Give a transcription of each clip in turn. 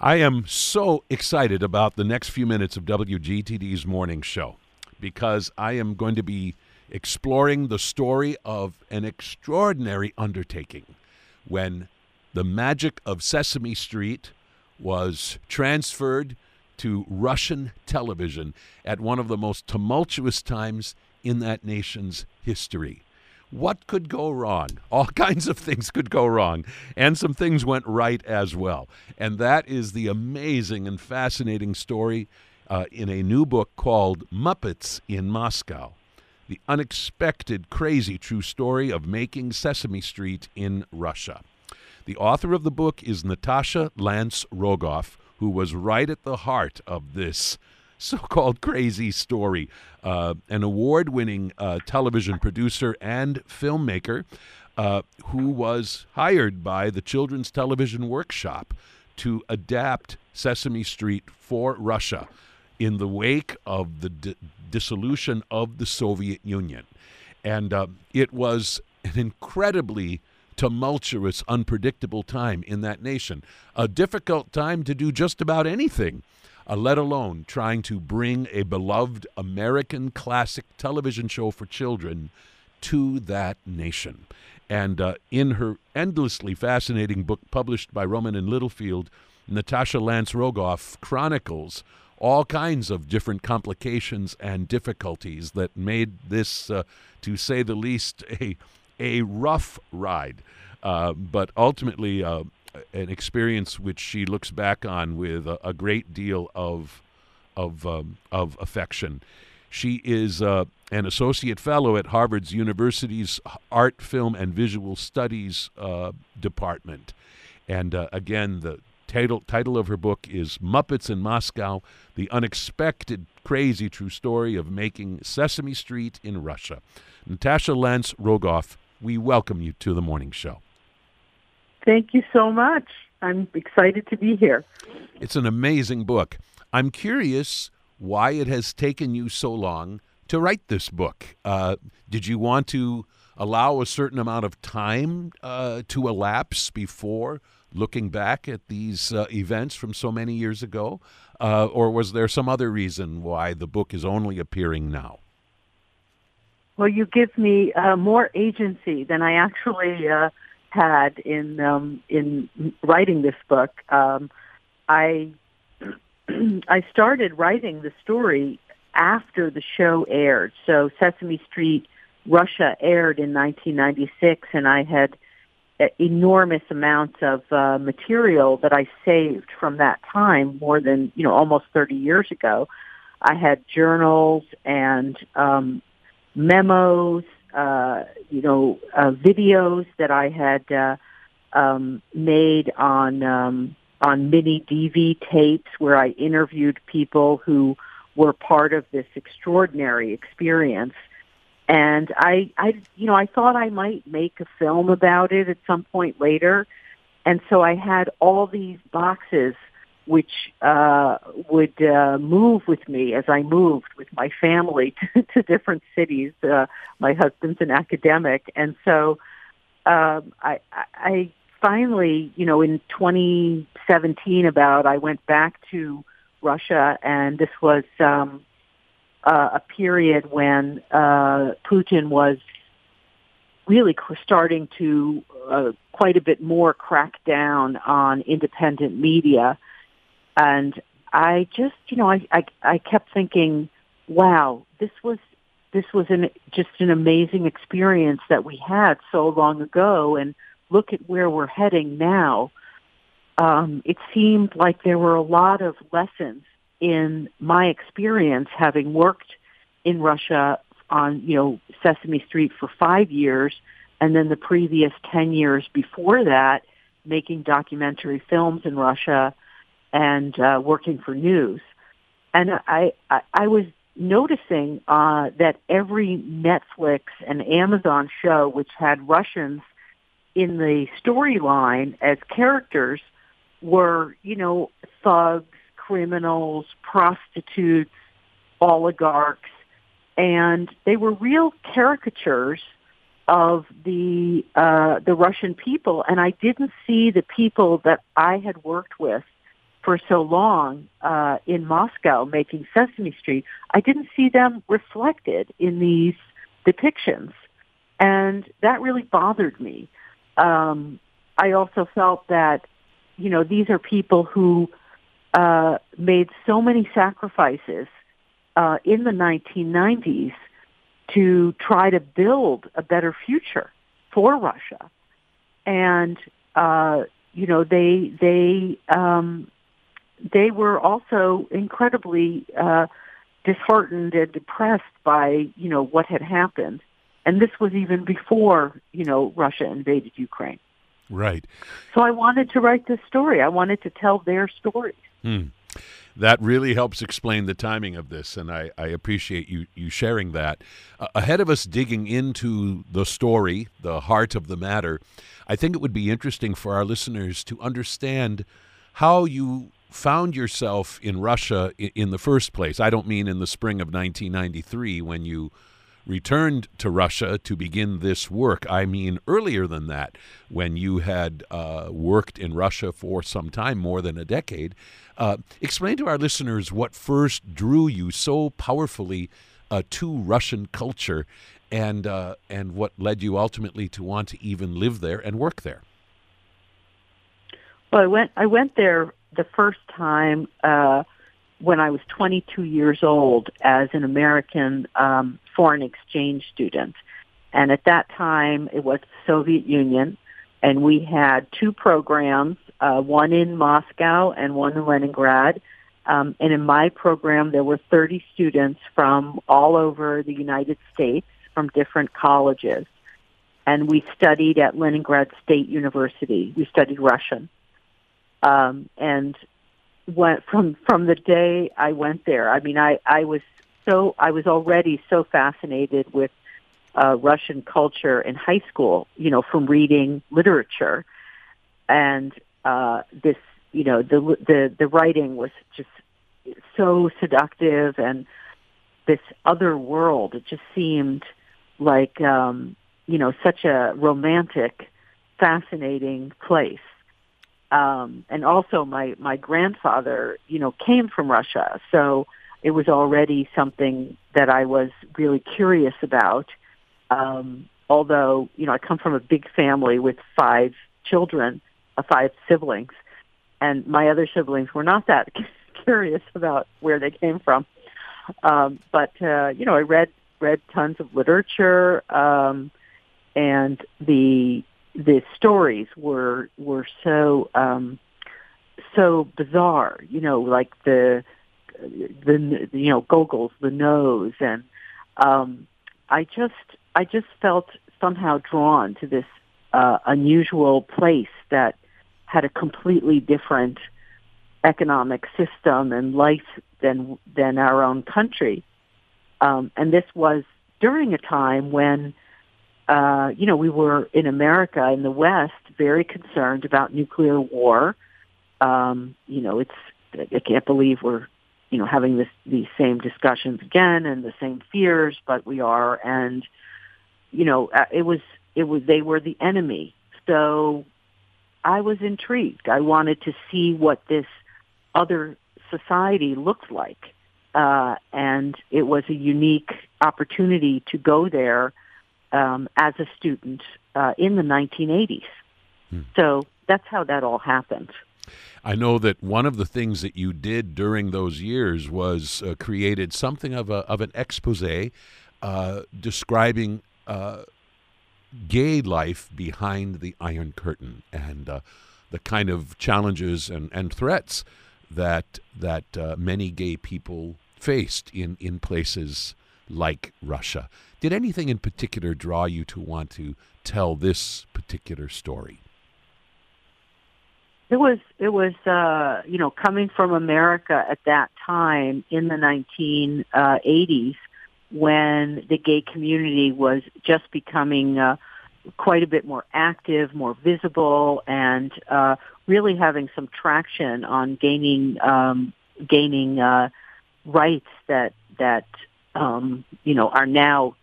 I am so excited about the next few minutes of WGTD's morning show because I am going to be exploring the story of an extraordinary undertaking when the magic of Sesame Street was transferred to Russian television at one of the most tumultuous times in that nation's history. What could go wrong? All kinds of things could go wrong, and some things went right as well. And that is the amazing and fascinating story uh, in a new book called Muppets in Moscow The Unexpected, Crazy True Story of Making Sesame Street in Russia. The author of the book is Natasha Lance Rogoff, who was right at the heart of this so called crazy story. Uh, an award winning uh, television producer and filmmaker uh, who was hired by the Children's Television Workshop to adapt Sesame Street for Russia in the wake of the di- dissolution of the Soviet Union. And uh, it was an incredibly tumultuous, unpredictable time in that nation. A difficult time to do just about anything uh, let alone trying to bring a beloved American classic television show for children to that nation. And uh, in her endlessly fascinating book published by Rowman and Littlefield, Natasha Lance Rogoff chronicles all kinds of different complications and difficulties that made this, uh, to say the least, a, a rough ride. Uh, but ultimately, uh, an experience which she looks back on with a, a great deal of of um, of affection. She is uh, an associate fellow at Harvard's University's Art, Film, and Visual Studies uh, department, and uh, again the title title of her book is Muppets in Moscow: The Unexpected, Crazy True Story of Making Sesame Street in Russia. Natasha Lance Rogoff, we welcome you to the morning show. Thank you so much. I'm excited to be here. It's an amazing book. I'm curious why it has taken you so long to write this book. Uh, did you want to allow a certain amount of time uh, to elapse before looking back at these uh, events from so many years ago? Uh, or was there some other reason why the book is only appearing now? Well, you give me uh, more agency than I actually uh, had in um, in writing this book. Um, I I started writing the story after the show aired. So Sesame Street Russia aired in 1996, and I had enormous amounts of uh, material that I saved from that time, more than you know, almost 30 years ago. I had journals and um, memos uh, you know, uh, videos that I had uh, um, made on um, on mini DV tapes where I interviewed people who were part of this extraordinary experience. And I, I, you know, I thought I might make a film about it at some point later. And so I had all these boxes which uh, would uh, move with me as I moved with my family to, to different cities. Uh, my husband's an academic, and so um, I, I finally, you know, in 2017, about I went back to Russia, and this was um, uh, a period when uh, Putin was really starting to uh, quite a bit more crack down on independent media and I just, you know, I, I, I kept thinking, wow, this was, this was an, just an amazing experience that we had so long ago. And look at where we're heading now. Um, it seemed like there were a lot of lessons in my experience having worked in Russia on, you know, Sesame Street for five years and then the previous 10 years before that making documentary films in Russia and uh, working for news. And I, I, I was noticing uh, that every Netflix and Amazon show which had Russians in the storyline as characters were, you know, thugs, criminals, prostitutes, oligarchs, and they were real caricatures of the uh, the Russian people. And I didn't see the people that I had worked with for so long uh, in Moscow making Sesame Street, I didn't see them reflected in these depictions, and that really bothered me. Um, I also felt that, you know, these are people who uh, made so many sacrifices uh, in the 1990s to try to build a better future for Russia, and uh, you know they they um, they were also incredibly uh, disheartened and depressed by you know what had happened, and this was even before you know Russia invaded Ukraine. Right. So I wanted to write this story. I wanted to tell their stories. Hmm. That really helps explain the timing of this, and I, I appreciate you, you sharing that. Uh, ahead of us digging into the story, the heart of the matter, I think it would be interesting for our listeners to understand how you found yourself in Russia in, the first place. I don't mean in the spring of 1993 when you returned to Russia to begin this work. I mean earlier than that, when you had uh, worked in Russia for some time, more than a decade. Uh, explain to our listeners what first drew you so powerfully uh, to Russian culture, and uh, and what led you ultimately to want to even live there and work there. Well, I went I went there the first time uh, when I was 22 years old as an American um, foreign exchange student. And at that time, it was the Soviet Union, and we had two programs, uh, one in Moscow and one in Leningrad. Um, and in my program, there were 30 students from all over the United States, from different colleges. And we studied at Leningrad State University. We studied Russian. Um, and went from from the day I went there. I mean, I I was so I was already so fascinated with uh, Russian culture in high school. You know, from reading literature, and uh, this you know the the the writing was just so seductive and this other world. It just seemed like um, you know such a romantic, fascinating place um, and also my my grandfather, you know, came from Russia, so it was already something that I was really curious about. Um, although, you know, I come from a big family with five children, uh, five siblings, and my other siblings were not that curious about where they came from. Um, but uh, you know, I read read tons of literature, um, and the the stories were were so um, so bizarre. You know, like the the you know Gogol's the nose, and um, I just I just felt somehow drawn to this uh, unusual place that had a completely different economic system and life than than our own country. Um, and this was during a time when uh, you know, we were in America, in the West, very concerned about nuclear war. Um, you know, it's, I can't believe we're, you know, having this, these same discussions again and the same fears, but we are. And, you know, uh, it was, it was, they were the enemy. So I was intrigued. I wanted to see what this other society looked like. Uh, and it was a unique opportunity to go there um, as a student uh, in the 1980s. Hmm. So that's how that all happened. I know that one of the things that you did during those years was uh, created something of a of an expose uh, describing uh, gay life behind the Iron Curtain and uh, the kind of challenges and, and threats that that uh, many gay people faced in in places like Russia. Did anything in particular draw you to want to tell this particular story? It was it was uh, you know coming from America at that time in the 1980s when the gay community was just becoming uh, quite a bit more active, more visible, and uh, really having some traction on gaining um, gaining uh, rights that that um, you know are now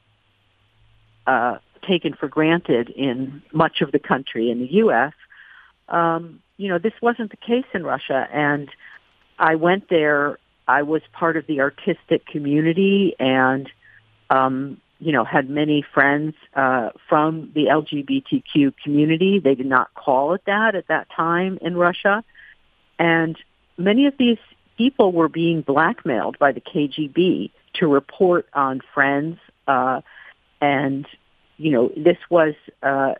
uh, taken for granted in much of the country in the U.S. Um, you know, this wasn't the case in Russia, and I went there. I was part of the artistic community and, um, you know, had many friends uh, from the LGBTQ community. They did not call it that at that time in Russia. And many of these people were being blackmailed by the KGB to report on friends. Uh, and, you know, this was uh,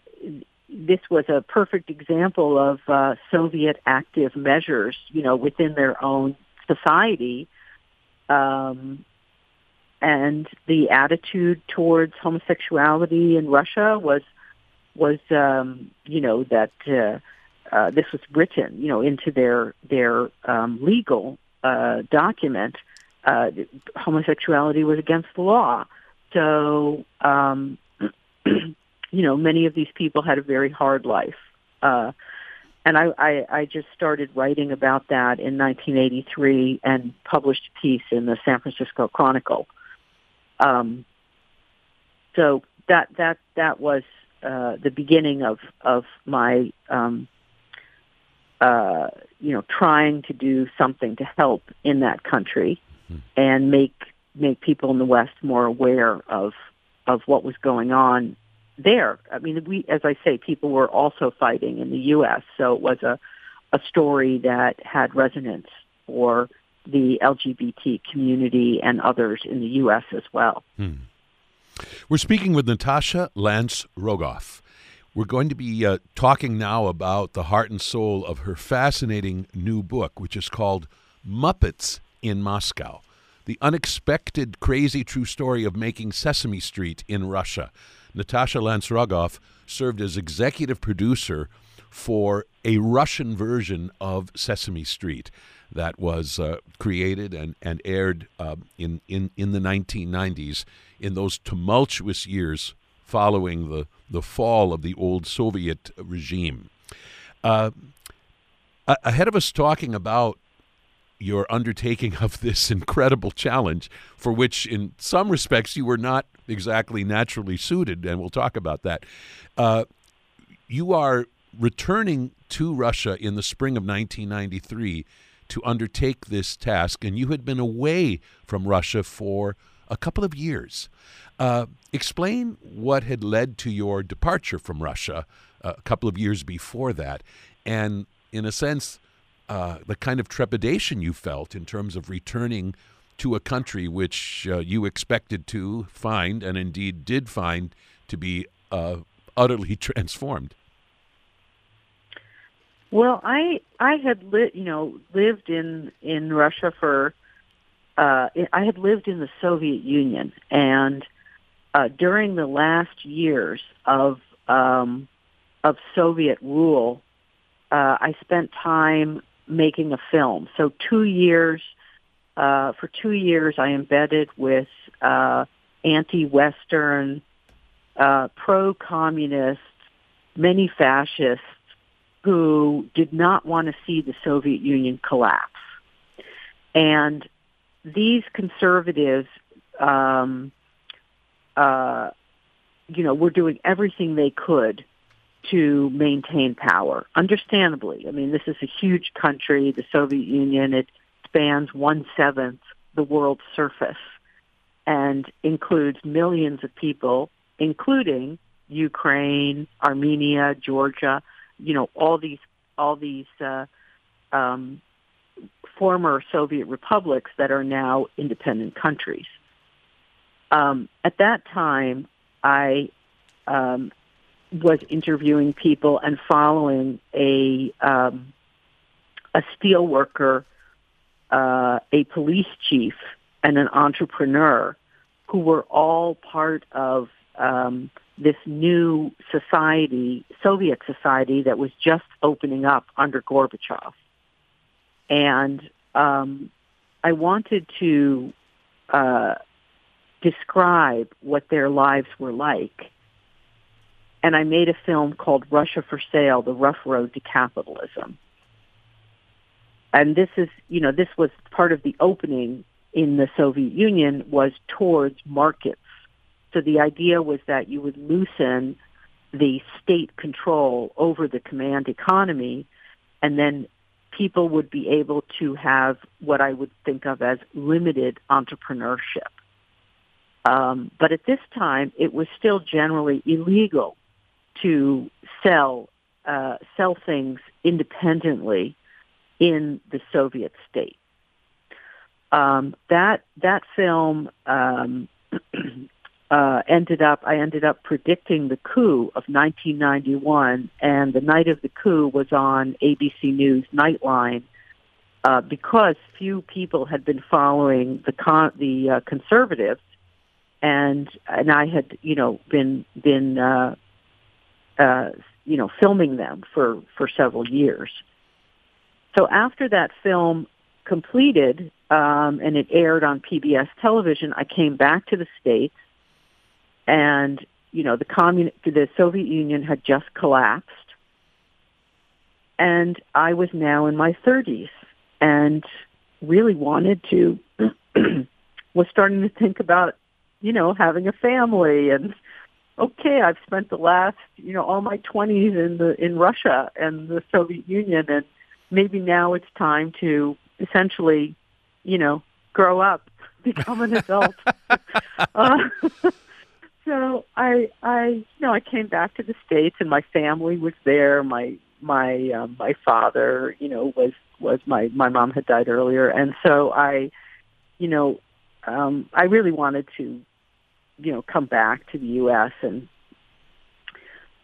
this was a perfect example of uh, Soviet active measures, you know, within their own society. Um, and the attitude towards homosexuality in Russia was was um, you know that uh, uh, this was written you know into their their um, legal uh, document. Uh, homosexuality was against the law, so um, you know, many of these people had a very hard life. Uh, and I, I, I just started writing about that in 1983 and published a piece in the San Francisco Chronicle. Um, so that that that was uh, the beginning of of my um, uh, you know trying to do something to help in that country mm-hmm. and make make people in the West more aware of of what was going on there. I mean, we, as I say, people were also fighting in the U.S., so it was a, a story that had resonance for the LGBT community and others in the U.S. as well. Hmm. We're speaking with Natasha Lance Rogoff. We're going to be uh, talking now about the heart and soul of her fascinating new book, which is called Muppets in Moscow The Unexpected Crazy True Story of Making Sesame Street in Russia. Natasha Lance Rogoff served as executive producer for a Russian version of Sesame Street that was uh, created and, and aired uh, in, in, in the 1990s in those tumultuous years following the, the fall of the old Soviet regime. Uh, ahead of us talking about your undertaking of this incredible challenge, for which, in some respects, you were not exactly naturally suited, and we'll talk about that. Uh, you are returning to Russia in the spring of 1993 to undertake this task, and you had been away from Russia for a couple of years. Uh, explain what had led to your departure from Russia uh, a couple of years before that, and in a sense, uh, the kind of trepidation you felt in terms of returning to a country which uh, you expected to find and indeed did find to be uh, utterly transformed? Well, I I had li- you know lived in in Russia for uh, I had lived in the Soviet Union, and uh, during the last years of um, of Soviet rule, uh, I spent time making a film. So two years uh, for two years, I embedded with uh, anti-Western, uh, pro-communist, many fascists who did not want to see the Soviet Union collapse. And these conservatives, um, uh, you know, were doing everything they could to maintain power. Understandably, I mean, this is a huge country, the Soviet Union. It spans one seventh the world's surface and includes millions of people, including Ukraine, Armenia, Georgia, you know, all these all these uh, um, former Soviet republics that are now independent countries. Um, at that time, I um, was interviewing people and following a um, a steel worker uh, a police chief, and an entrepreneur who were all part of um, this new society, Soviet society that was just opening up under Gorbachev. And um, I wanted to uh, describe what their lives were like. And I made a film called Russia for Sale, The Rough Road to Capitalism and this is, you know, this was part of the opening in the Soviet Union was towards markets. So the idea was that you would loosen the state control over the command economy and then people would be able to have what I would think of as limited entrepreneurship. Um, but at this time, it was still generally illegal to sell uh, sell things independently in the Soviet state. Um, that that film um, uh, ended up I ended up predicting the coup of 1991, and the night of the coup was on ABC News Nightline uh, because few people had been following the con- the uh, conservatives, and and I had you know been been uh, uh, you know filming them for for several years. So after that film completed um, and it aired on PBS television, I came back to the states and you know the commun the Soviet Union had just collapsed, and I was now in my 30s and really wanted to was starting to think about you know having a family and okay I've spent the last you know all my 20s in the in Russia and the Soviet Union and maybe now it's time to essentially you know grow up become an adult uh, so I, I, you know, I came back to the states, and my family was there. My my um, my father, you know, was was my my mom had died earlier, and so I, you know, um, I really wanted to, you know, come back to the U.S. and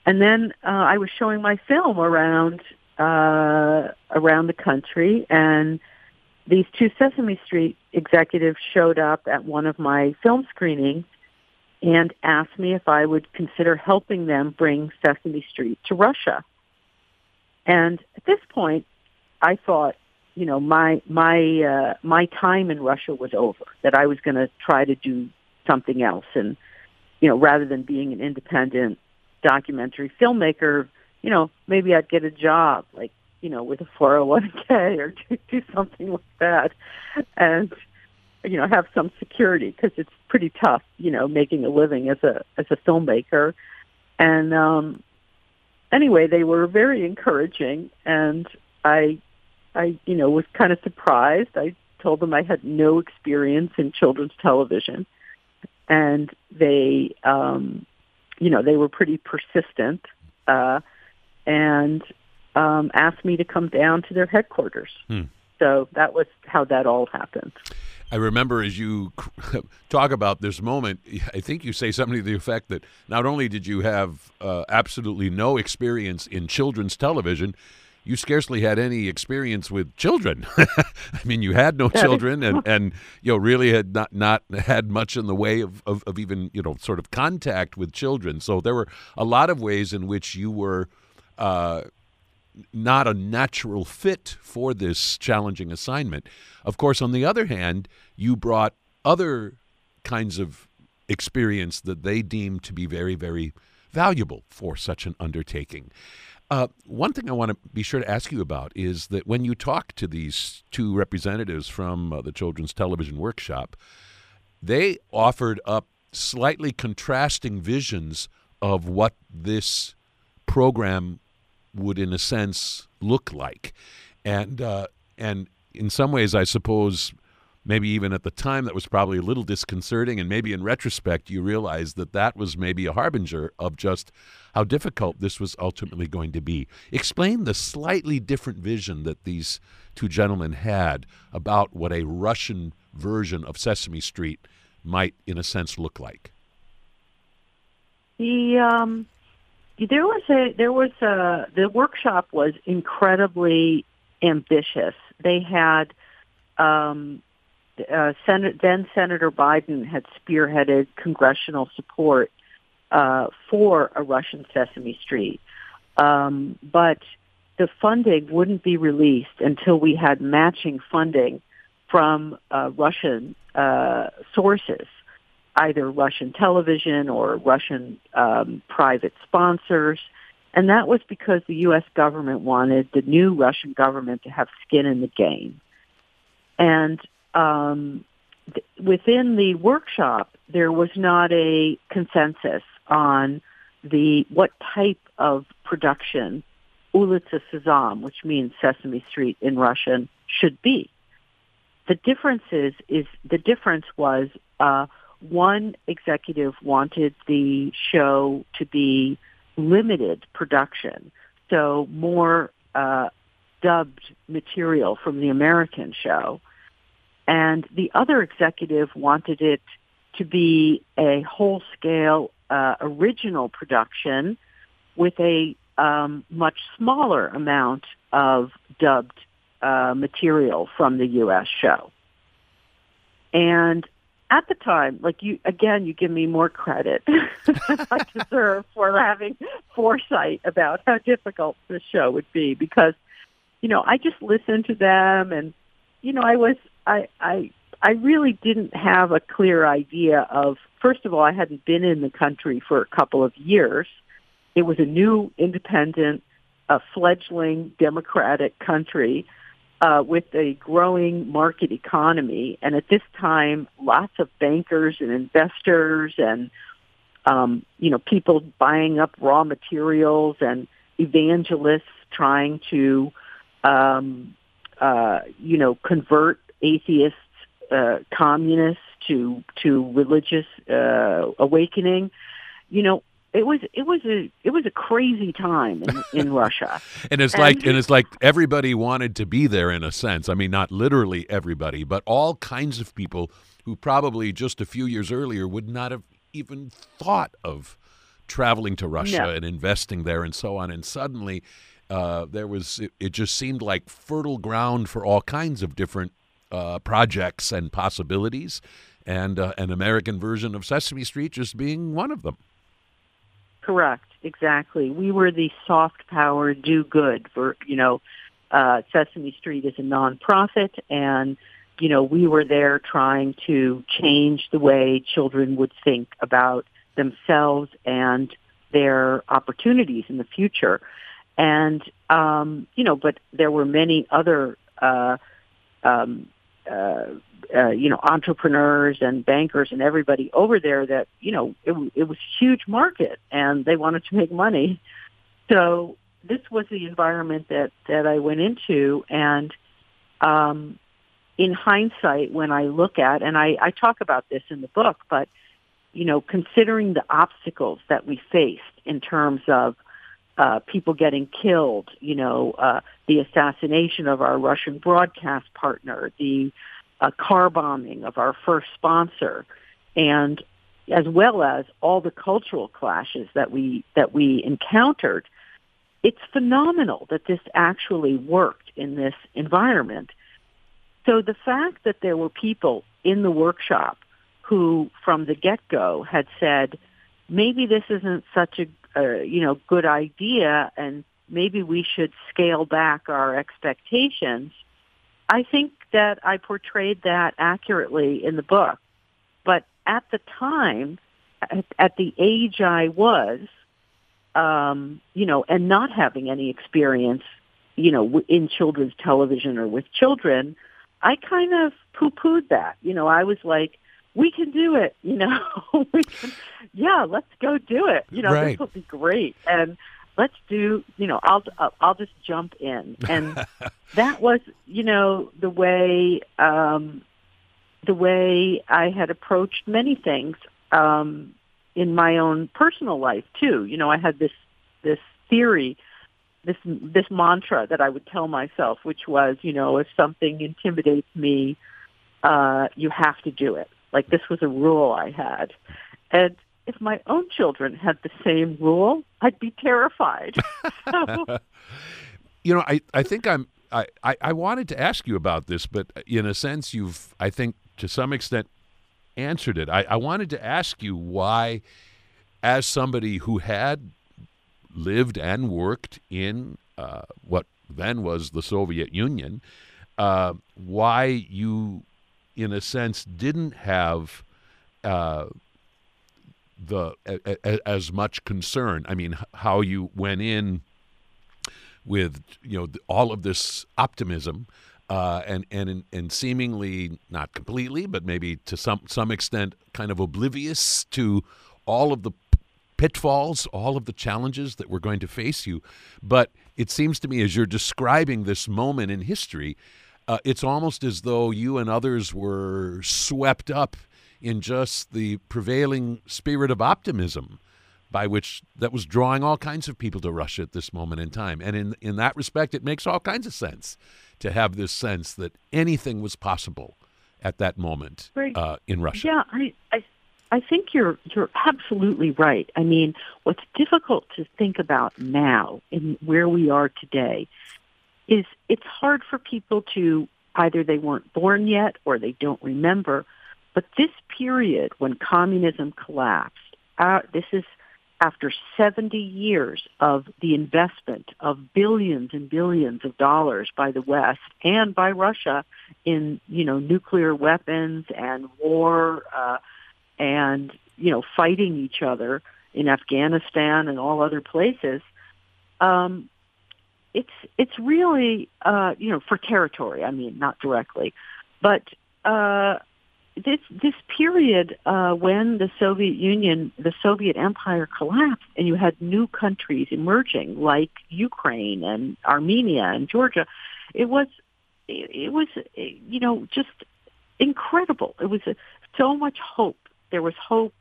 and then uh, I was showing my film around uh, around the country, and these two Sesame Street executives showed up at one of my film screenings and asked me if I would consider helping them bring Sesame Street to Russia. And at this point, I thought, you know, my my uh, my time in Russia was over. That I was going to try to do something else, and you know, rather than being an independent documentary filmmaker, you know, maybe I'd get a job, like you know, with a 401k or do, something like that. And you know have some security because it's pretty tough you know making a living as a as a filmmaker. And um anyway they were very encouraging. And i i you know was kind of surprised. I told them i had no experience in children's television and they um you know they were pretty persistent uh and um asked me to come down to their headquarters hmm. so that was how that all happened I remember as you talk about this moment, I think you say something to the effect that not only did you have uh, absolutely no experience in children's television, you scarcely had any experience with children. I mean, you had no children, and, and you know really had not not had much in the way of, of, of even you know sort of contact with children. So there were a lot of ways in which you were. Uh, not a natural fit for this challenging assignment. Of course, on the other hand, you brought other kinds of experience that they deemed to be very, very valuable for such an undertaking. Uh, one thing I want to be sure to ask you about is that when you talk to these two representatives from uh, the Children's Television Workshop, they offered up slightly contrasting visions of what this program would, in a sense, look like. And uh, and in some ways, I suppose maybe even at the time that was probably a little disconcerting and maybe in retrospect you realize that that was maybe a harbinger of just how difficult this was ultimately going to be explain the slightly different vision that these two gentlemen had about what a russian version of sesame street might in a sense look like the um there was a there was a the workshop was incredibly ambitious. They had um, uh, Sen- then Senator Biden had spearheaded congressional support uh, for a Russian Sesame Street, um, but the funding wouldn't be released until we had matching funding from uh, Russian uh, sources either Russian television or Russian um, private sponsors. And that was because the U.S. government wanted the new Russian government to have skin in the game. And um, th- within the workshop, there was not a consensus on the what type of production Ulitsa Sezam, which means Sesame Street in Russian, should be. The difference is, is the difference was uh, one executive wanted the show to be limited production, so more uh, dubbed material from the American show, and the other executive wanted it to be a whole-scale uh, original production with a um, much smaller amount of dubbed uh, material from the U.S. show. And at the time, like you, again, you give me more credit than I deserve for having foresight about how difficult this show would be because, you know, I just listened to them and, you know, I was, I, I, really didn't have a clear idea of, first of all, I hadn't been in the country for a couple of years. It was a new independent, a fledgling democratic country uh, with a growing market economy. And at this time, lots of bankers and investors and, um, you know, people buying up raw materials and evangelists trying to, um, uh, you know, convert atheists, uh, communists to, to religious, uh, awakening. You know, it was it was a it was a crazy time in, in Russia. and it's and, like and it's like everybody wanted to be there in a sense. I mean, not literally everybody, but all kinds of people who probably just a few years earlier would not have even thought of traveling to Russia no. and investing there and so on. And suddenly, uh, there was it, it, just seemed like fertile ground for all kinds of different uh, projects and possibilities, and uh, an American version of Sesame Street just being one of them. Correct. Exactly. We were the soft power do good for, you know, uh, Sesame Street is a nonprofit and, you know, we were there trying to change the way children would think about themselves and their opportunities in the future. And, um, you know, but there were many other, uh, um, uh, uh, you know, entrepreneurs and bankers and everybody over there that, you know, it, it was huge market and they wanted to make money. So this was the environment that, that I went into. And um, in hindsight, when I look at, and I, I talk about this in the book, but, you know, considering the obstacles that we faced in terms of uh, people getting killed, you know, uh, the assassination of our Russian broadcast partner, the uh, car bombing of our first sponsor, and as well as all the cultural clashes that we that we encountered. It's phenomenal that this actually worked in this environment. So the fact that there were people in the workshop who, from the get-go, had said, maybe this isn't such a you know good idea, and maybe we should scale back our expectations. I think that I portrayed that accurately in the book. But at the time, at, at the age I was, um, you know, and not having any experience, you know, in children's television or with children, I kind of poo-pooed that. You know, I was like, we can do it. You know, we can, yeah, let's go do it. You know, right. this will be great. And let's do, you know, I'll, I'll just jump in. And that was, you know, the way, um, the way I had approached many things, um, in my own personal life too. You know, I had this, this theory, this, this mantra that I would tell myself, which was, you know, if something intimidates me, uh, you have to do it. Like this was a rule I had. And if my own children had the same rule, I'd be terrified. you know, I, I think I'm I, I, I wanted to ask you about this, but in a sense you've I think to some extent answered it. I, I wanted to ask you why as somebody who had lived and worked in uh, what then was the Soviet Union, uh, why you, in a sense, didn't have uh, the a, a, as much concern. I mean, how you went in with you know all of this optimism. Uh, and and and seemingly not completely, but maybe to some some extent, kind of oblivious to all of the pitfalls, all of the challenges that were going to face you. But it seems to me as you're describing this moment in history, uh, it's almost as though you and others were swept up in just the prevailing spirit of optimism by which that was drawing all kinds of people to Russia at this moment in time. And in in that respect, it makes all kinds of sense to have this sense that anything was possible at that moment uh, in Russia. Yeah, I, I I think you're you're absolutely right. I mean, what's difficult to think about now in where we are today is it's hard for people to either they weren't born yet or they don't remember. But this period when communism collapsed, uh, this is after 70 years of the investment of billions and billions of dollars by the West and by Russia in, you know, nuclear weapons and war uh, and, you know, fighting each other in Afghanistan and all other places, um, it's it's really uh, you know for territory. I mean, not directly, but uh, this this period uh, when the Soviet Union, the Soviet Empire collapsed, and you had new countries emerging like Ukraine and Armenia and Georgia, it was it, was you know just incredible. It was so much hope. There was hope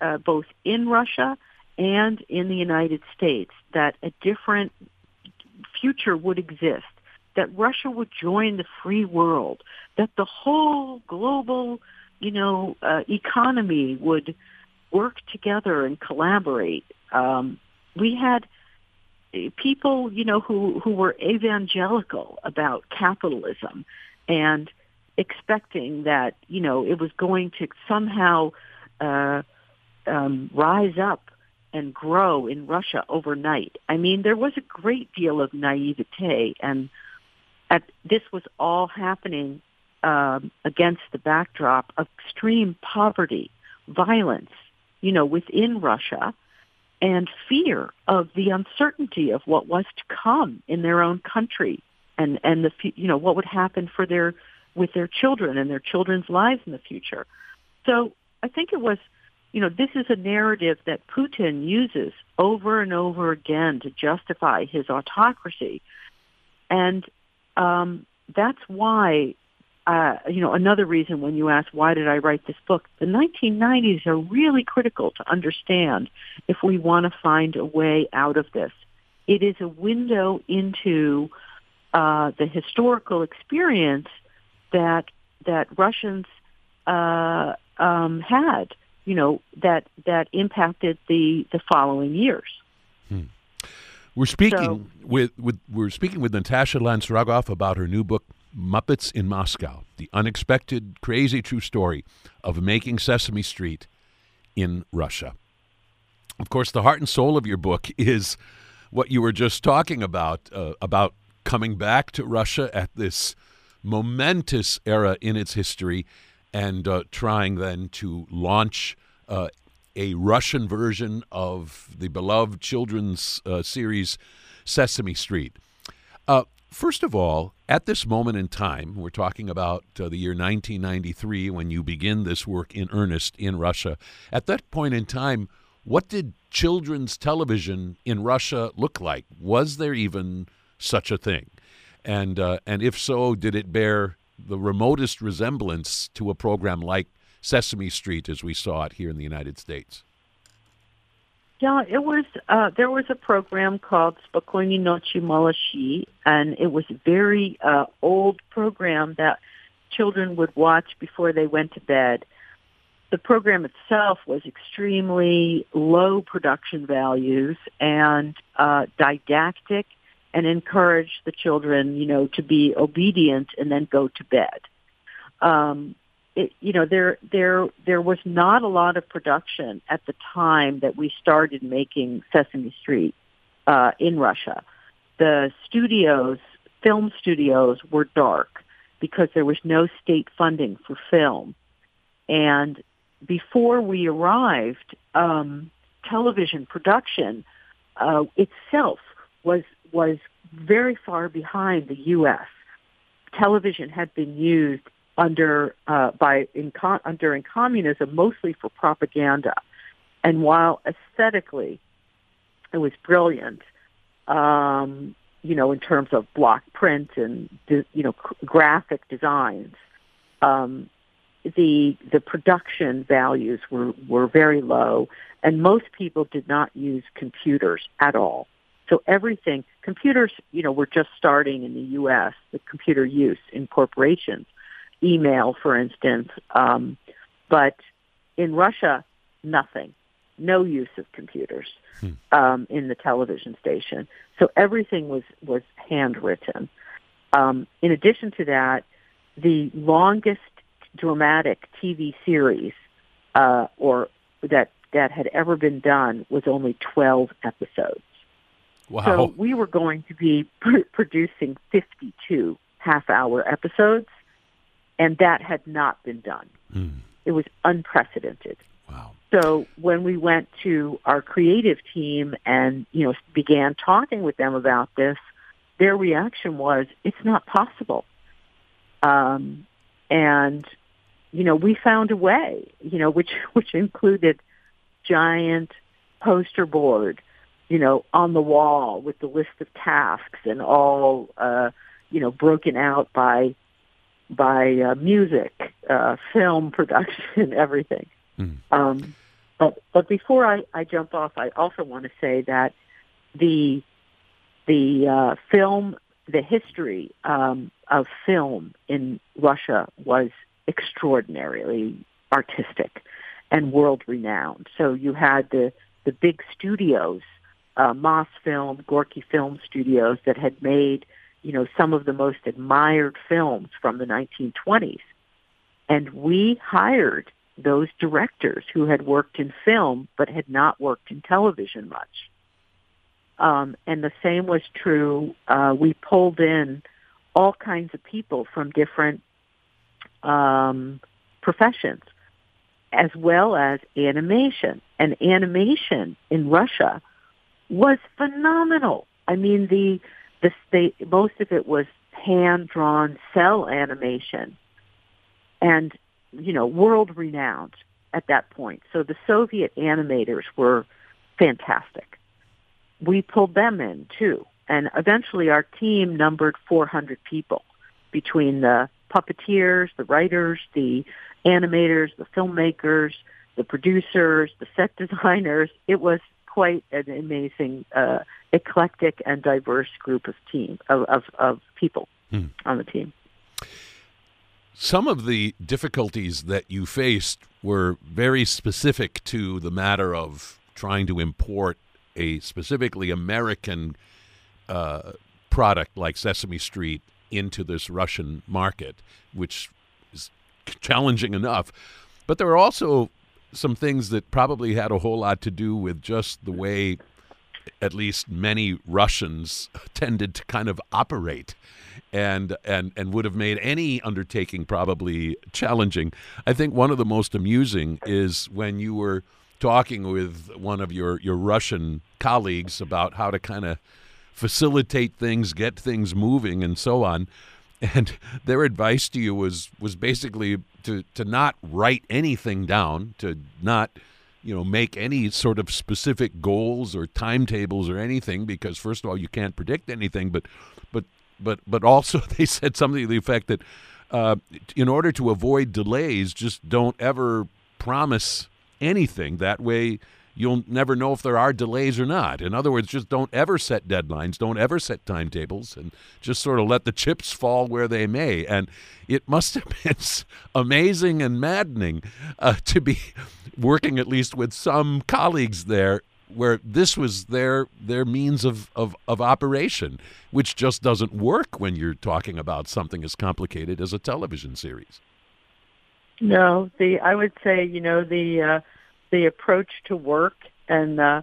uh, both in Russia and in the United States that a different future would exist that Russia would join the free world, that the whole global, you know, uh, economy would work together and collaborate. Um, we had people, you know, who who were evangelical about capitalism and expecting that, you know, it was going to somehow uh, um, rise up and grow in Russia overnight. I mean, there was a great deal of naivete and at, this was all happening um, against the backdrop of extreme poverty, violence, you know, within Russia, and fear of the uncertainty of what was to come in their own country, and and the you know what would happen for their with their children and their children's lives in the future. So I think it was, you know, this is a narrative that Putin uses over and over again to justify his autocracy, and um, that's why, uh, you know, another reason when you ask why did I write this book, the 1990s are really critical to understand if we want to find a way out of this. It is a window into uh, the historical experience that that Russians uh, um, had, you know, that that impacted the the following years. Hmm. We're speaking so, with, with we're speaking with Natasha Lance Rogoff about her new book Muppets in Moscow: The Unexpected, Crazy True Story of Making Sesame Street in Russia. Of course, the heart and soul of your book is what you were just talking about uh, about coming back to Russia at this momentous era in its history and uh, trying then to launch uh, a Russian version of the beloved children's uh, series Sesame Street. Uh, first of all, at this moment in time, we're talking about uh, the year 1993 when you begin this work in earnest in Russia. At that point in time, what did children's television in Russia look like? Was there even such a thing? And uh, and if so, did it bear the remotest resemblance to a program like Sesame Street as we saw it here in the United States? Yeah, it was. Uh, there was a program called Spokoynoy Nochi Malyshi, and it was a very uh, old program that children would watch before they went to bed. The program itself was extremely low production values and uh, didactic, and encourage the children, you know, to be obedient and then go to bed. Um, it, you know, there there there was not a lot of production at the time that we started making Sesame Street uh, in Russia. The studios, film studios, were dark because there was no state funding for film, and before we arrived, um, television production uh, itself was was very far behind the U.S. Television had been used under uh, by in con- under in communism mostly for propaganda, and while aesthetically it was brilliant, um, you know, in terms of block print and you know graphic designs, um, the the production values were were very low, and most people did not use computers at all. So everything, computers, you know, were just starting in the U.S. The computer use in corporations, email, for instance, um, but in Russia, nothing, no use of computers hmm. um, in the television station. So everything was was handwritten. Um, in addition to that, the longest dramatic TV series uh, or that that had ever been done was only 12 episodes. Wow. So we were going to be pr- producing 52 half-hour episodes, and that had not been done. Mm. It was unprecedented. Wow. So when we went to our creative team and you know began talking with them about this, their reaction was, "It's not possible." Um, and you know we found a way, you know, which which included giant poster board, you know, on the wall with the list of tasks and all, uh, you know, broken out by by uh, music, uh, film production, everything. Mm. Um, but but before I, I jump off, I also want to say that the the uh, film, the history um, of film in Russia was extraordinarily artistic and world renowned. So you had the the big studios, uh, Mosfilm, Gorky Film Studios, that had made you know some of the most admired films from the 1920s, and we hired those directors who had worked in film but had not worked in television much. Um, and the same was true. Uh, we pulled in all kinds of people from different um, professions as well as animation. And animation in Russia was phenomenal. I mean, the the state most of it was hand drawn cel animation, and you know, world renowned at that point. So the Soviet animators were fantastic. We pulled them in too, and eventually our team numbered 400 people between the puppeteers, the writers, the animators, the filmmakers, the producers, the set designers. It was quite an amazing, uh, eclectic and diverse group of team of of, of people hmm. on the team. Some of the difficulties that you faced were very specific to the matter of trying to import a specifically American uh, product like Sesame Street into this Russian market, which is challenging enough. But there were also some things that probably had a whole lot to do with just the way at least many Russians tended to kind of operate and and and would have made any undertaking probably challenging. I think one of the most amusing is when you were talking with one of your your Russian colleagues about how to kind of facilitate things, get things moving, and so on. And their advice to you was was basically to to not write anything down, to not you know make any sort of specific goals or timetables or anything because first of all you can't predict anything but but but but also they said something to the effect that uh, in order to avoid delays just don't ever promise anything. That way you'll never know if there are delays or not. In other words, just don't ever set deadlines, don't ever set timetables, and just sort of let the chips fall where they may. And it must have been amazing and maddening uh, to be working at least with some colleagues there where this was their their means of, of, of operation, which just doesn't work when you're talking about something as complicated as a television series. No, the I would say you know the uh, the approach to work and uh,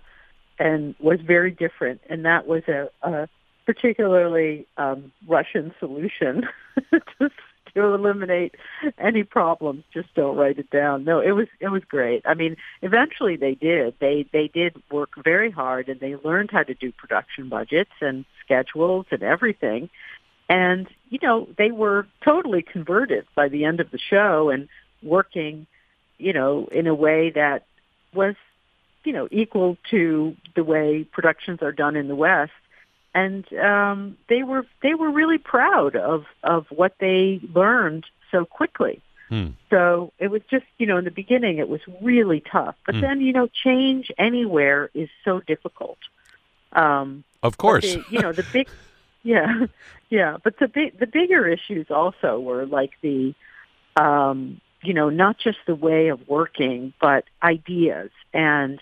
and was very different, and that was a, a particularly um, Russian solution to, to eliminate any problems. Just don't write it down. No, it was it was great. I mean, eventually they did. They they did work very hard, and they learned how to do production budgets and schedules and everything. And you know, they were totally converted by the end of the show and working, you know, in a way that was, you know, equal to the way productions are done in the West. and um, they were they were really proud of of what they learned so quickly. Hmm. So it was just, you know, in the beginning it was really tough. But Hmm. then, you know, change anywhere is so difficult. Um, Of course. the, you know, the big, yeah, yeah. But the big, the bigger issues also were like the, um, you know, not just the way of working, but ideas. And,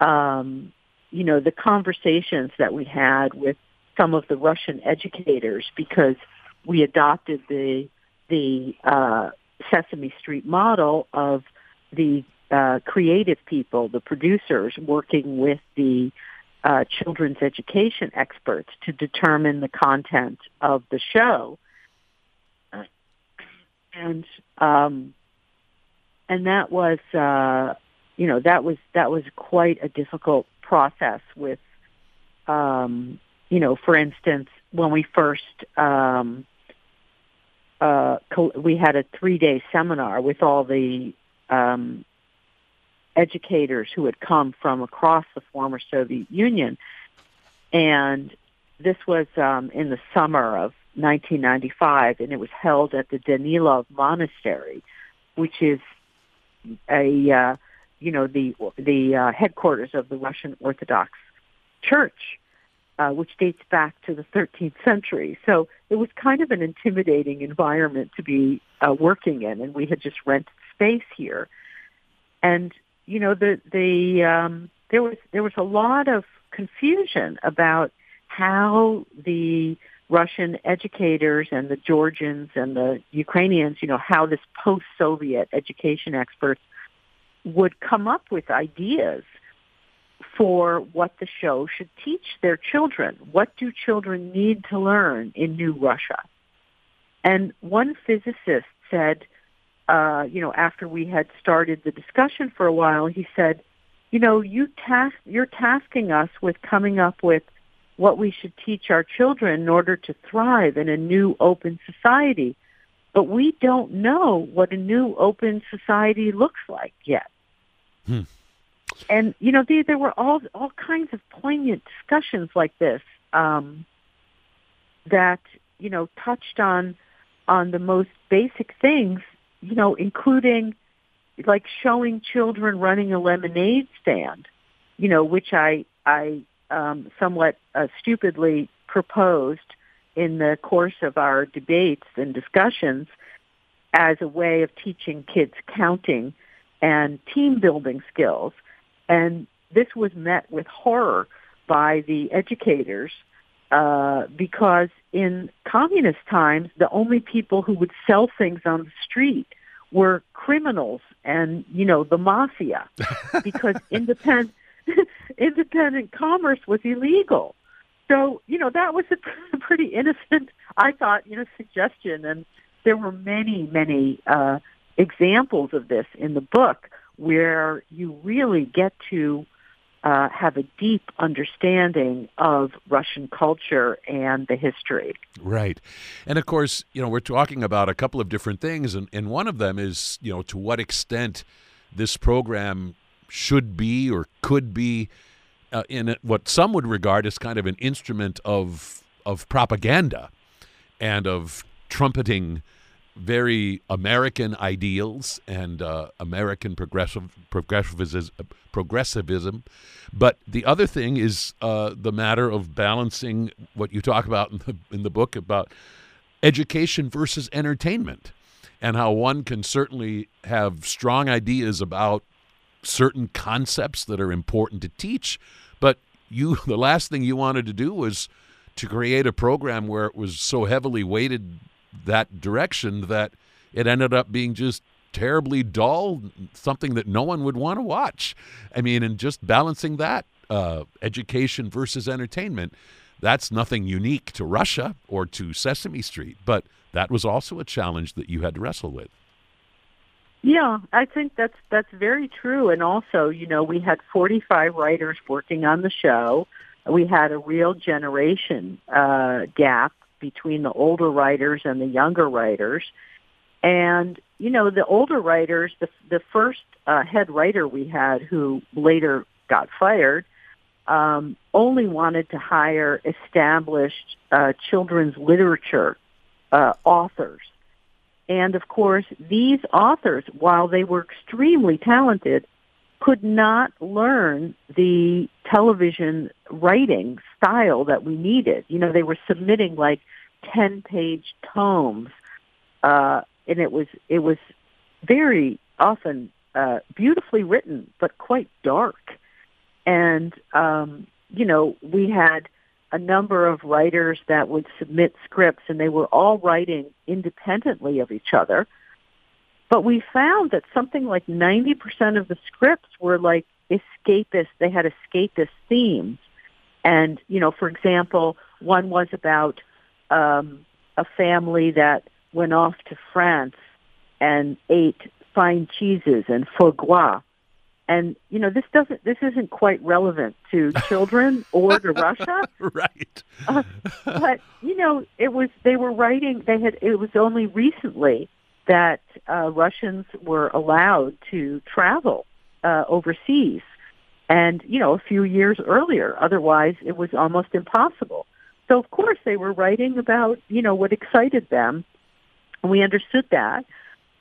um, you know, the conversations that we had with some of the Russian educators because we adopted the the uh, Sesame Street model of the uh, creative people, the producers, working with the uh, children's education experts to determine the content of the show, and um, and that was uh, you know that was that was quite a difficult process with um, you know for instance when we first um, uh, we had a three day seminar with all the um, educators who had come from across the former Soviet Union. And this was um, in the summer of 1995, and it was held at the Danilov Monastery, which is a uh, you know the the uh, headquarters of the Russian Orthodox Church, uh, which dates back to the 13th century. So it was kind of an intimidating environment to be uh, working in, and we had just rented space here. And you know the the um, there was there was a lot of confusion about how the Russian educators and the Georgians and the Ukrainians, you know, how this post-Soviet education experts would come up with ideas for what the show should teach their children. What do children need to learn in New Russia? And one physicist said, uh, you know, after we had started the discussion for a while, he said, you know, you task, you're tasking us with coming up with what we should teach our children in order to thrive in a new open society. But we don't know what a new open society looks like yet. Hmm. And you know, there, there were all all kinds of poignant discussions like this um, that you know touched on on the most basic things. You know, including like showing children running a lemonade stand. You know, which I I um, somewhat uh, stupidly proposed in the course of our debates and discussions as a way of teaching kids counting and team building skills. And this was met with horror by the educators uh, because in communist times, the only people who would sell things on the street were criminals and, you know, the mafia because independent independent commerce was illegal. So, you know, that was a pretty innocent, I thought, you know, suggestion. And there were many, many uh, examples of this in the book where you really get to uh, have a deep understanding of Russian culture and the history. Right. And of course, you know, we're talking about a couple of different things, and, and one of them is, you know, to what extent this program should be or could be uh, in what some would regard as kind of an instrument of of propaganda and of trumpeting very American ideals and uh, American progressive progressivism, progressivism. But the other thing is uh, the matter of balancing what you talk about in the in the book about education versus entertainment, and how one can certainly have strong ideas about certain concepts that are important to teach, but you the last thing you wanted to do was to create a program where it was so heavily weighted that direction that it ended up being just terribly dull, something that no one would want to watch. I mean, and just balancing that uh, education versus entertainment, that's nothing unique to Russia or to Sesame Street, but that was also a challenge that you had to wrestle with. Yeah, I think that's that's very true. And also, you know, we had 45 writers working on the show. We had a real generation uh, gap between the older writers and the younger writers. And you know, the older writers, the the first uh, head writer we had, who later got fired, um, only wanted to hire established uh, children's literature uh, authors. And of course, these authors, while they were extremely talented, could not learn the television writing style that we needed. You know, they were submitting like 10 page tomes. Uh, and it was, it was very often, uh, beautifully written, but quite dark. And, um, you know, we had a number of writers that would submit scripts and they were all writing independently of each other. But we found that something like 90% of the scripts were like escapist. They had escapist themes. And, you know, for example, one was about um, a family that went off to France and ate fine cheeses and foie gras and you know this doesn't this isn't quite relevant to children or to Russia, right? uh, but you know it was they were writing. They had it was only recently that uh, Russians were allowed to travel uh, overseas, and you know a few years earlier, otherwise it was almost impossible. So of course they were writing about you know what excited them, and we understood that.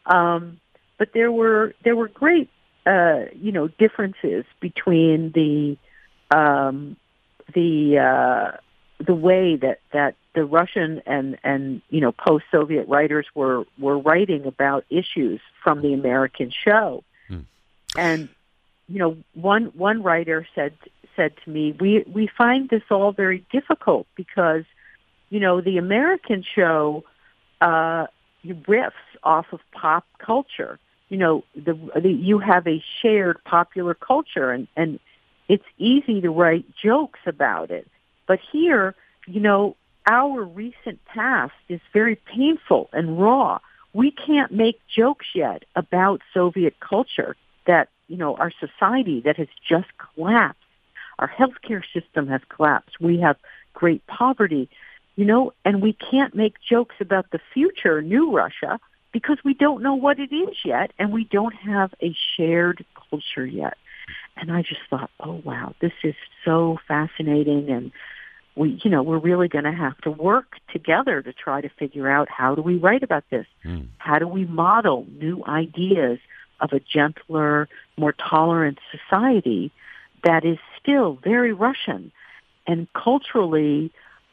Um, but there were there were great uh, you know, differences between the um, the uh, the way that that the Russian and and you know post-Soviet writers were were writing about issues from the American show, hmm. and you know one one writer said said to me, we we find this all very difficult because you know the American show uh, riffs off of pop culture you know, the, the you have a shared popular culture, and and it's easy to write jokes about it. But here, you know, our recent past is very painful and raw. We can't make jokes yet about Soviet culture that, you know, our society that has just collapsed. Our healthcare system has collapsed. We have great poverty, you know, and we can't make jokes about the future, new Russia, because we don't know what it is yet and we don't have a shared culture yet. And I just thought, oh wow, this is so fascinating and we, you know, we're really going to have to work together to try to figure out how do we write about this? Mm. How do we model new ideas of a gentler, more tolerant society that is still very Russian and culturally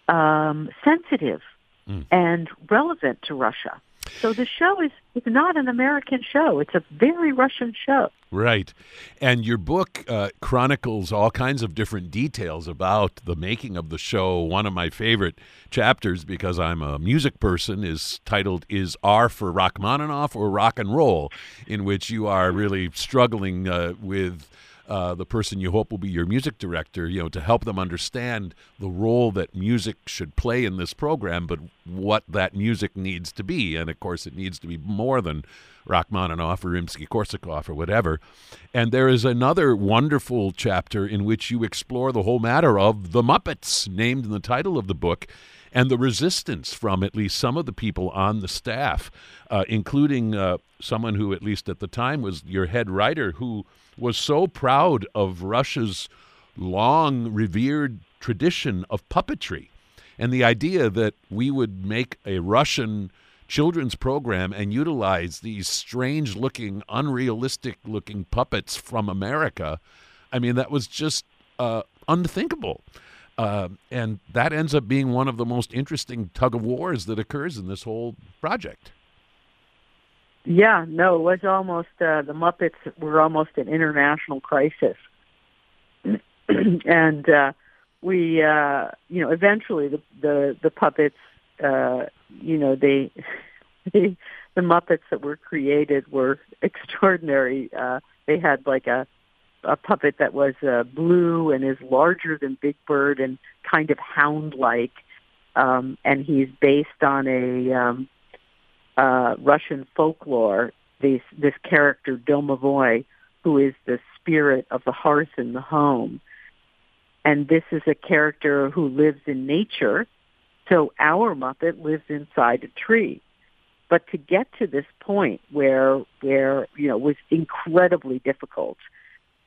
um, sensitive mm. and relevant to Russia? So the show is it's not an American show. It's a very Russian show. Right. And your book uh, chronicles all kinds of different details about the making of the show. One of my favorite chapters, because I'm a music person, is titled Is R for Rachmaninoff or Rock and Roll, in which you are really struggling uh, with uh, the person you hope will be your music director, you know, to help them understand the role that music should play in this program, but what that music needs to be. And of course, it needs to be more than Rachmaninoff or Rimsky-Korsakov or whatever. And there is another wonderful chapter in which you explore the whole matter of the Muppets, named in the title of the book and the resistance from at least some of the people on the staff, uh, including uh, someone who, at least at the time, was your head writer, who was so proud of Russia's long revered tradition of puppetry. And the idea that we would make a Russian children's program and utilize these strange looking, unrealistic looking puppets from America, I mean, that was just uh, unthinkable. Uh, and that ends up being one of the most interesting tug of wars that occurs in this whole project. Yeah, no, it was almost uh, the Muppets were almost an international crisis, and uh, we, uh, you know, eventually the the, the puppets, uh, you know, they, they the Muppets that were created were extraordinary. Uh, they had like a a puppet that was uh, blue and is larger than Big Bird and kind of hound-like, um, and he's based on a um, uh, Russian folklore, this, this character Domovoi, who is the spirit of the hearth and the home. And this is a character who lives in nature. So our Muppet lives inside a tree. But to get to this point where, where, you know, was incredibly difficult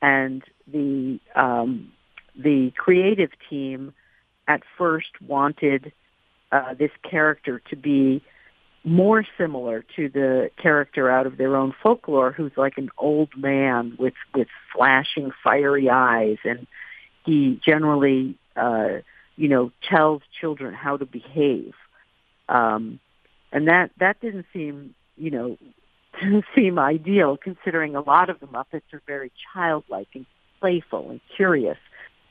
and the, um, the creative team at first wanted uh, this character to be more similar to the character out of their own folklore who's like an old man with with flashing fiery eyes. And he generally uh you know tells children how to behave. Um and that that didn't seem you know seem ideal considering a lot of the muppets are very childlike and playful and curious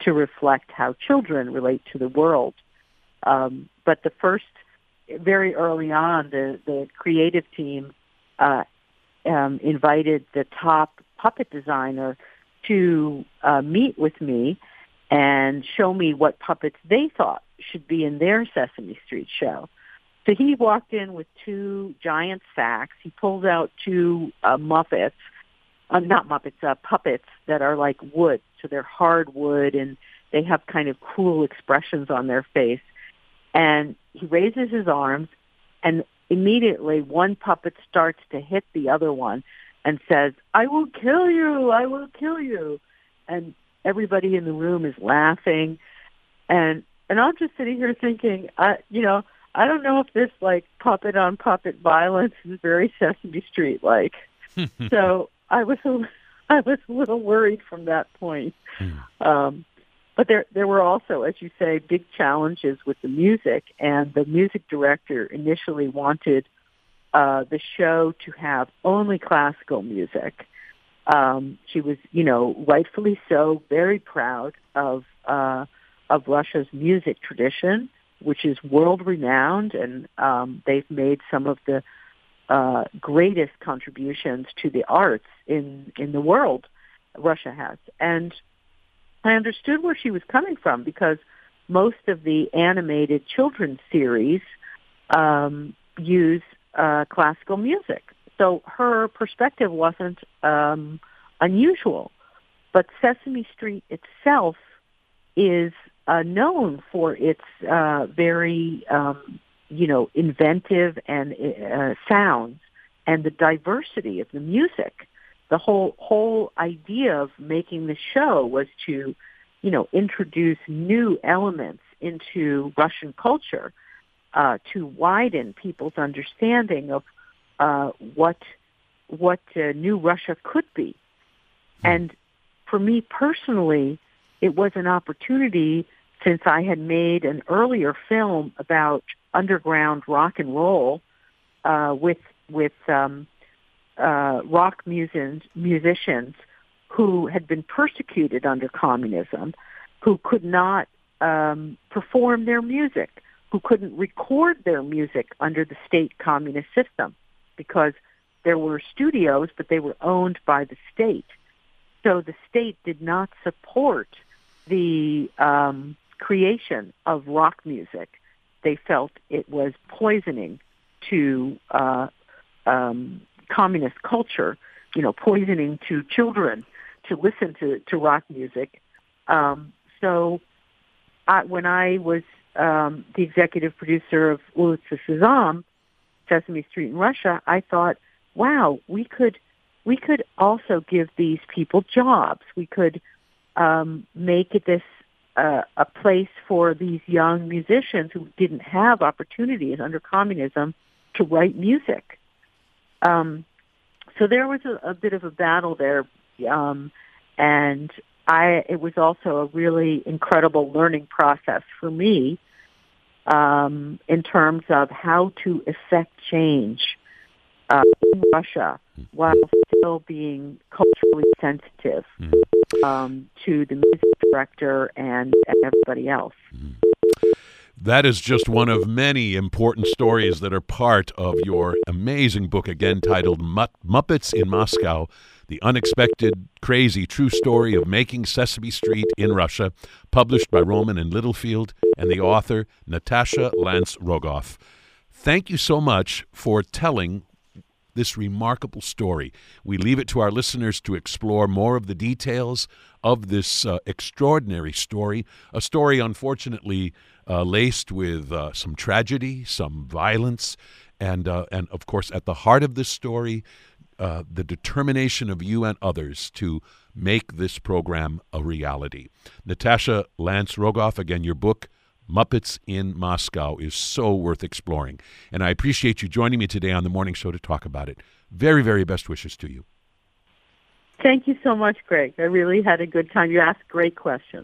to reflect how children relate to the world. Um but the first very early on, the the creative team uh, um, invited the top puppet designer to uh, meet with me and show me what puppets they thought should be in their Sesame Street show. So he walked in with two giant sacks. He pulls out two uh, Muppets, uh, not Muppets, uh, puppets that are like wood. So they're hard wood and they have kind of cool expressions on their face and he raises his arms and immediately one puppet starts to hit the other one and says, I will kill you, I will kill you. And everybody in the room is laughing. And and I'm just sitting here thinking, I you know, I don't know if this like puppet on puppet violence is very Sesame Street like. so I was a, I was a little worried from that point. Hmm. Um but there there were also, as you say, big challenges with the music, and the music director initially wanted uh, the show to have only classical music. Um, she was, you know, rightfully so, very proud of uh, of Russia's music tradition, which is world renowned, and um, they've made some of the uh, greatest contributions to the arts in in the world. Russia has, and I understood where she was coming from because most of the animated children's series um, use uh, classical music. So her perspective wasn't um, unusual. But Sesame Street itself is uh, known for its uh, very, um, you know, inventive and uh, sounds and the diversity of the music the whole whole idea of making the show was to, you know, introduce new elements into Russian culture uh, to widen people's understanding of uh, what what uh, new Russia could be. Hmm. And for me personally, it was an opportunity since I had made an earlier film about underground rock and roll uh, with with um, uh, rock musicians, musicians who had been persecuted under communism, who could not um, perform their music, who couldn't record their music under the state communist system because there were studios, but they were owned by the state. So the state did not support the um, creation of rock music. They felt it was poisoning to uh, um, communist culture, you know, poisoning to children to listen to, to rock music. Um, so I, when I was um, the executive producer of Ulitsa Sezam, Sesame Street in Russia, I thought, wow, we could we could also give these people jobs. We could um, make this uh, a place for these young musicians who didn't have opportunities under communism to write music. Um, so there was a, a bit of a battle there, um, and I it was also a really incredible learning process for me um, in terms of how to effect change uh, in Russia while still being culturally sensitive mm-hmm. um, to the music director and, and everybody else. Mm-hmm. That is just one of many important stories that are part of your amazing book, again titled Muppets in Moscow The Unexpected, Crazy, True Story of Making Sesame Street in Russia, published by Rowman and Littlefield, and the author, Natasha Lance Rogoff. Thank you so much for telling this remarkable story. We leave it to our listeners to explore more of the details of this uh, extraordinary story, a story, unfortunately, uh, laced with uh, some tragedy, some violence, and uh, and of course, at the heart of this story, uh, the determination of you and others to make this program a reality. Natasha Lance Rogoff, again, your book, Muppets in Moscow, is so worth exploring. And I appreciate you joining me today on the morning show to talk about it. Very, very best wishes to you. Thank you so much, Greg. I really had a good time. You asked great questions.